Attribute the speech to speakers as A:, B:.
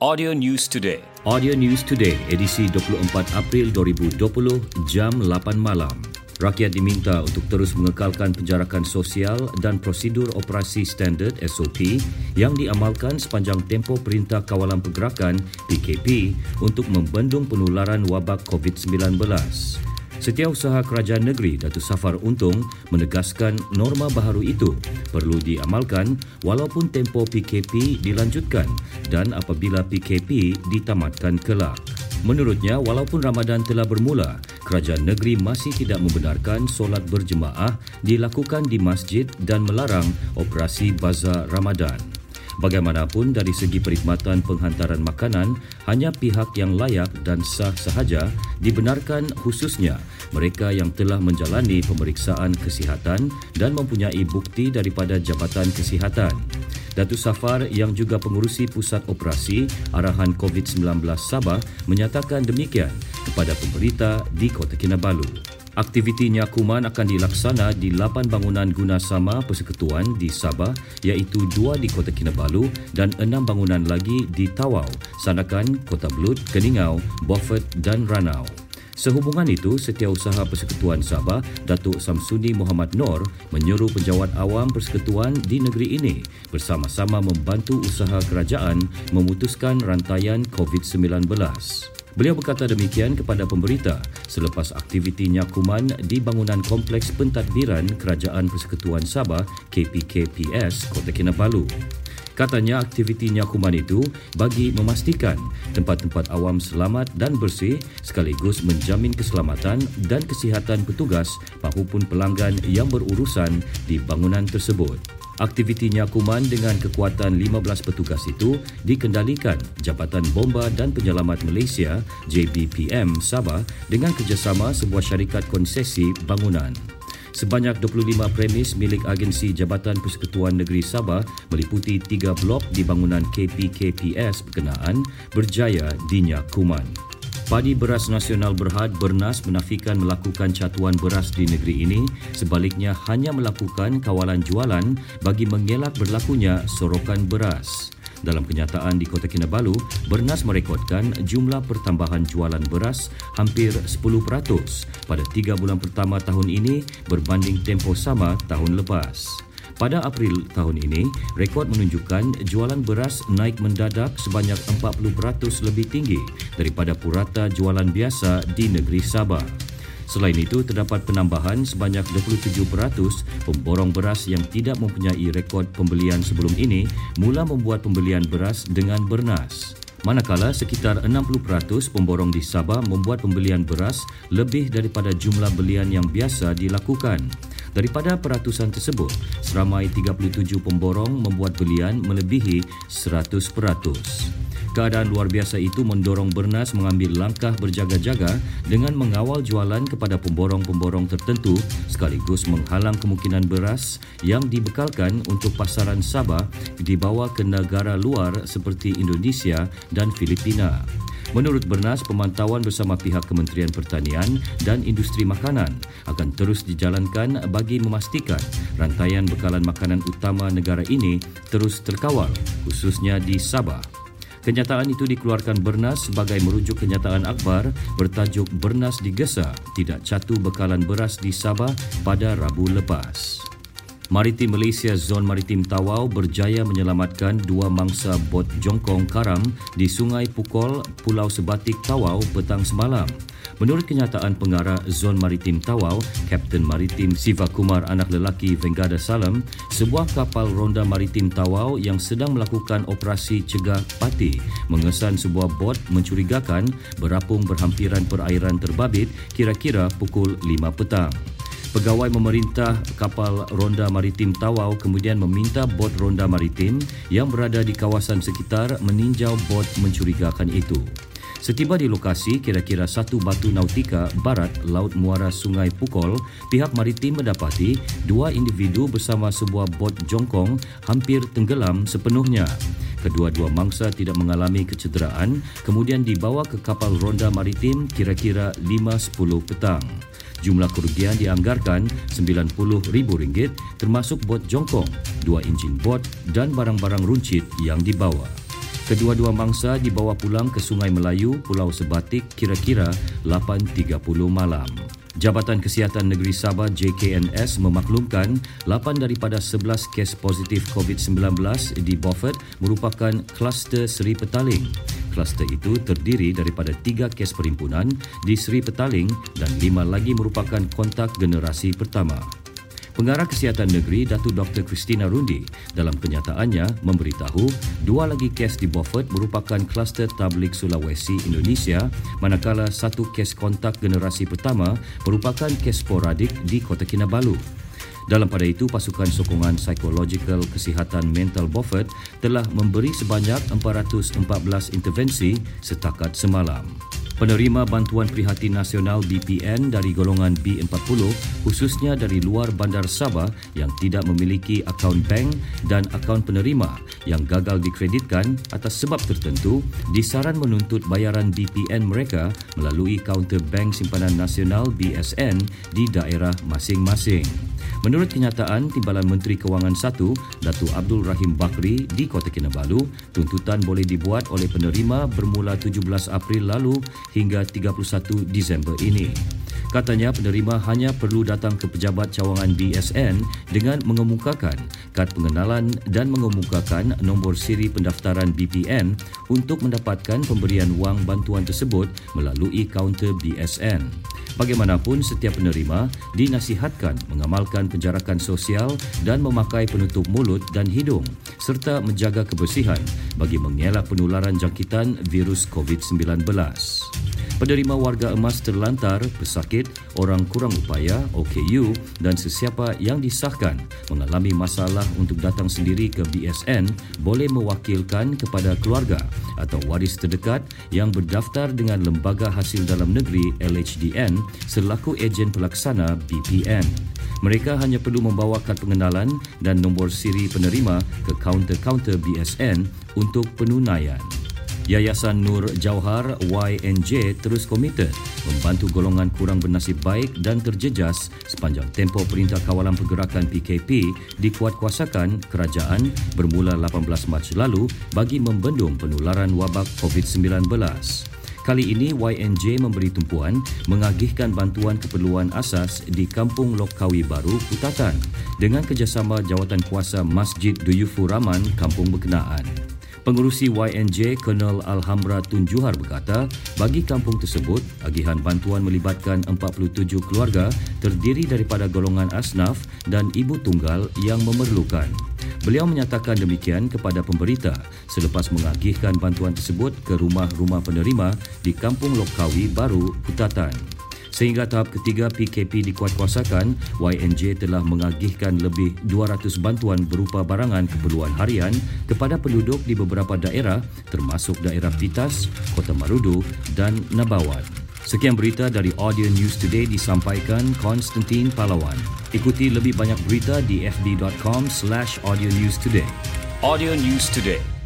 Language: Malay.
A: Audio News Today.
B: Audio News Today, edisi 24 April 2020, jam 8 malam. Rakyat diminta untuk terus mengekalkan penjarakan sosial dan prosedur operasi standard SOP yang diamalkan sepanjang tempoh Perintah Kawalan Pergerakan PKP untuk membendung penularan wabak COVID-19. Setiausaha Kerajaan Negeri Datuk Safar Untung menegaskan norma baharu itu perlu diamalkan walaupun tempoh PKP dilanjutkan dan apabila PKP ditamatkan kelak. Menurutnya, walaupun Ramadan telah bermula, kerajaan negeri masih tidak membenarkan solat berjemaah dilakukan di masjid dan melarang operasi bazar Ramadan. Bagaimanapun dari segi perkhidmatan penghantaran makanan, hanya pihak yang layak dan sah sahaja dibenarkan khususnya mereka yang telah menjalani pemeriksaan kesihatan dan mempunyai bukti daripada Jabatan Kesihatan. Datuk Safar yang juga pengurusi Pusat Operasi Arahan COVID-19 Sabah menyatakan demikian kepada pemberita di Kota Kinabalu. Aktiviti nyakuman akan dilaksana di 8 bangunan guna sama persekutuan di Sabah iaitu dua di Kota Kinabalu dan enam bangunan lagi di Tawau, Sanakan, Kota Belud, Keningau, Beaufort dan Ranau. Sehubungan itu, Setiausaha Persekutuan Sabah, Datuk Samsuni Muhammad Nor menyuruh penjawat awam persekutuan di negeri ini bersama-sama membantu usaha kerajaan memutuskan rantaian COVID-19. Beliau berkata demikian kepada pemberita selepas aktiviti nyakuman di bangunan Kompleks Pentadbiran Kerajaan Persekutuan Sabah KPKPS Kota Kinabalu. Katanya aktiviti nyakuman itu bagi memastikan tempat-tempat awam selamat dan bersih sekaligus menjamin keselamatan dan kesihatan petugas maupun pelanggan yang berurusan di bangunan tersebut. Aktiviti nyakuman dengan kekuatan 15 petugas itu dikendalikan Jabatan Bomba dan Penyelamat Malaysia JBPM Sabah dengan kerjasama sebuah syarikat konsesi bangunan. Sebanyak 25 premis milik agensi Jabatan Persekutuan Negeri Sabah meliputi tiga blok di bangunan KPKPS berkenaan berjaya dinyakuman. Padi Beras Nasional Berhad Bernas menafikan melakukan catuan beras di negeri ini sebaliknya hanya melakukan kawalan jualan bagi mengelak berlakunya sorokan beras. Dalam kenyataan di Kota Kinabalu, Bernas merekodkan jumlah pertambahan jualan beras hampir 10% pada tiga bulan pertama tahun ini berbanding tempoh sama tahun lepas. Pada April tahun ini, rekod menunjukkan jualan beras naik mendadak sebanyak 40% lebih tinggi daripada purata jualan biasa di negeri Sabah. Selain itu, terdapat penambahan sebanyak 27% pemborong beras yang tidak mempunyai rekod pembelian sebelum ini mula membuat pembelian beras dengan bernas. Manakala sekitar 60% pemborong di Sabah membuat pembelian beras lebih daripada jumlah belian yang biasa dilakukan. Daripada peratusan tersebut, seramai 37 pemborong membuat belian melebihi 100%. Keadaan luar biasa itu mendorong Bernas mengambil langkah berjaga-jaga dengan mengawal jualan kepada pemborong-pemborong tertentu sekaligus menghalang kemungkinan beras yang dibekalkan untuk pasaran Sabah dibawa ke negara luar seperti Indonesia dan Filipina. Menurut Bernas, pemantauan bersama pihak Kementerian Pertanian dan Industri Makanan akan terus dijalankan bagi memastikan rantaian bekalan makanan utama negara ini terus terkawal, khususnya di Sabah. Kenyataan itu dikeluarkan Bernas sebagai merujuk kenyataan akbar bertajuk Bernas digesa tidak catu bekalan beras di Sabah pada Rabu lepas. Maritim Malaysia Zon Maritim Tawau berjaya menyelamatkan dua mangsa bot jongkong karam di Sungai Pukol, Pulau Sebatik Tawau petang semalam. Menurut kenyataan pengarah Zon Maritim Tawau, Kapten Maritim Siva Kumar anak lelaki Vengada Salam, sebuah kapal ronda maritim Tawau yang sedang melakukan operasi cegah pati mengesan sebuah bot mencurigakan berapung berhampiran perairan terbabit kira-kira pukul 5 petang. Pegawai memerintah kapal ronda maritim Tawau kemudian meminta bot ronda maritim yang berada di kawasan sekitar meninjau bot mencurigakan itu. Setiba di lokasi kira-kira satu batu nautika barat Laut Muara Sungai Pukol, pihak maritim mendapati dua individu bersama sebuah bot jongkong hampir tenggelam sepenuhnya. Kedua-dua mangsa tidak mengalami kecederaan, kemudian dibawa ke kapal ronda maritim kira-kira 5.10 petang. Jumlah kerugian dianggarkan RM90,000 termasuk bot jongkong, dua enjin bot dan barang-barang runcit yang dibawa. Kedua-dua mangsa dibawa pulang ke Sungai Melayu, Pulau Sebatik kira-kira 8.30 malam. Jabatan Kesihatan Negeri Sabah JKNS memaklumkan 8 daripada 11 kes positif COVID-19 di Beaufort merupakan kluster Seri Petaling. Kluster itu terdiri daripada 3 kes perimpunan di Seri Petaling dan 5 lagi merupakan kontak generasi pertama. Pengarah Kesihatan Negeri Datuk Dr. Christina Rundi dalam kenyataannya memberitahu dua lagi kes di Beaufort merupakan kluster tablik Sulawesi Indonesia manakala satu kes kontak generasi pertama merupakan kes sporadik di Kota Kinabalu. Dalam pada itu, pasukan sokongan psikologikal kesihatan mental Beaufort telah memberi sebanyak 414 intervensi setakat semalam. Penerima Bantuan Prihatin Nasional BPN dari golongan B40 khususnya dari luar Bandar Sabah yang tidak memiliki akaun bank dan akaun penerima yang gagal dikreditkan atas sebab tertentu disaran menuntut bayaran BPN mereka melalui kaunter Bank Simpanan Nasional BSN di daerah masing-masing. Menurut kenyataan Timbalan Menteri Kewangan 1, Datuk Abdul Rahim Bakri di Kota Kinabalu, tuntutan boleh dibuat oleh penerima bermula 17 April lalu hingga 31 Disember ini. Katanya penerima hanya perlu datang ke pejabat cawangan BSN dengan mengemukakan kad pengenalan dan mengemukakan nombor siri pendaftaran BPN untuk mendapatkan pemberian wang bantuan tersebut melalui kaunter BSN. Bagaimanapun setiap penerima dinasihatkan mengamalkan penjarakan sosial dan memakai penutup mulut dan hidung serta menjaga kebersihan bagi mengelak penularan jangkitan virus COVID-19. Penerima warga emas terlantar, pesakit, orang kurang upaya, OKU dan sesiapa yang disahkan mengalami masalah untuk datang sendiri ke BSN boleh mewakilkan kepada keluarga atau waris terdekat yang berdaftar dengan Lembaga Hasil Dalam Negeri LHDN selaku ejen pelaksana BPN. Mereka hanya perlu membawa kad pengenalan dan nombor siri penerima ke kaunter-kaunter BSN untuk penunaian. Yayasan Nur Jauhar YNJ terus komited membantu golongan kurang bernasib baik dan terjejas sepanjang tempoh Perintah Kawalan Pergerakan PKP dikuatkuasakan kerajaan bermula 18 Mac lalu bagi membendung penularan wabak COVID-19. Kali ini YNJ memberi tumpuan mengagihkan bantuan keperluan asas di Kampung Lokawi Baru Putatan dengan kerjasama Jawatan Kuasa Masjid Duyufu Rahman Kampung Berkenaan. Pengurusi YNJ Colonel Alhambra Tun Juhar berkata, bagi kampung tersebut, agihan bantuan melibatkan 47 keluarga terdiri daripada golongan asnaf dan ibu tunggal yang memerlukan. Beliau menyatakan demikian kepada pemberita selepas mengagihkan bantuan tersebut ke rumah-rumah penerima di Kampung Lokawi Baru, Putatan. Sehingga tahap ketiga PKP dikuatkuasakan, YNJ telah mengagihkan lebih 200 bantuan berupa barangan keperluan harian kepada penduduk di beberapa daerah termasuk daerah Pitas, Kota Marudu dan Nabawan. Sekian berita dari Audio News Today disampaikan Konstantin Palawan. Ikuti lebih banyak berita di fb.com slash audio news today. Audio News Today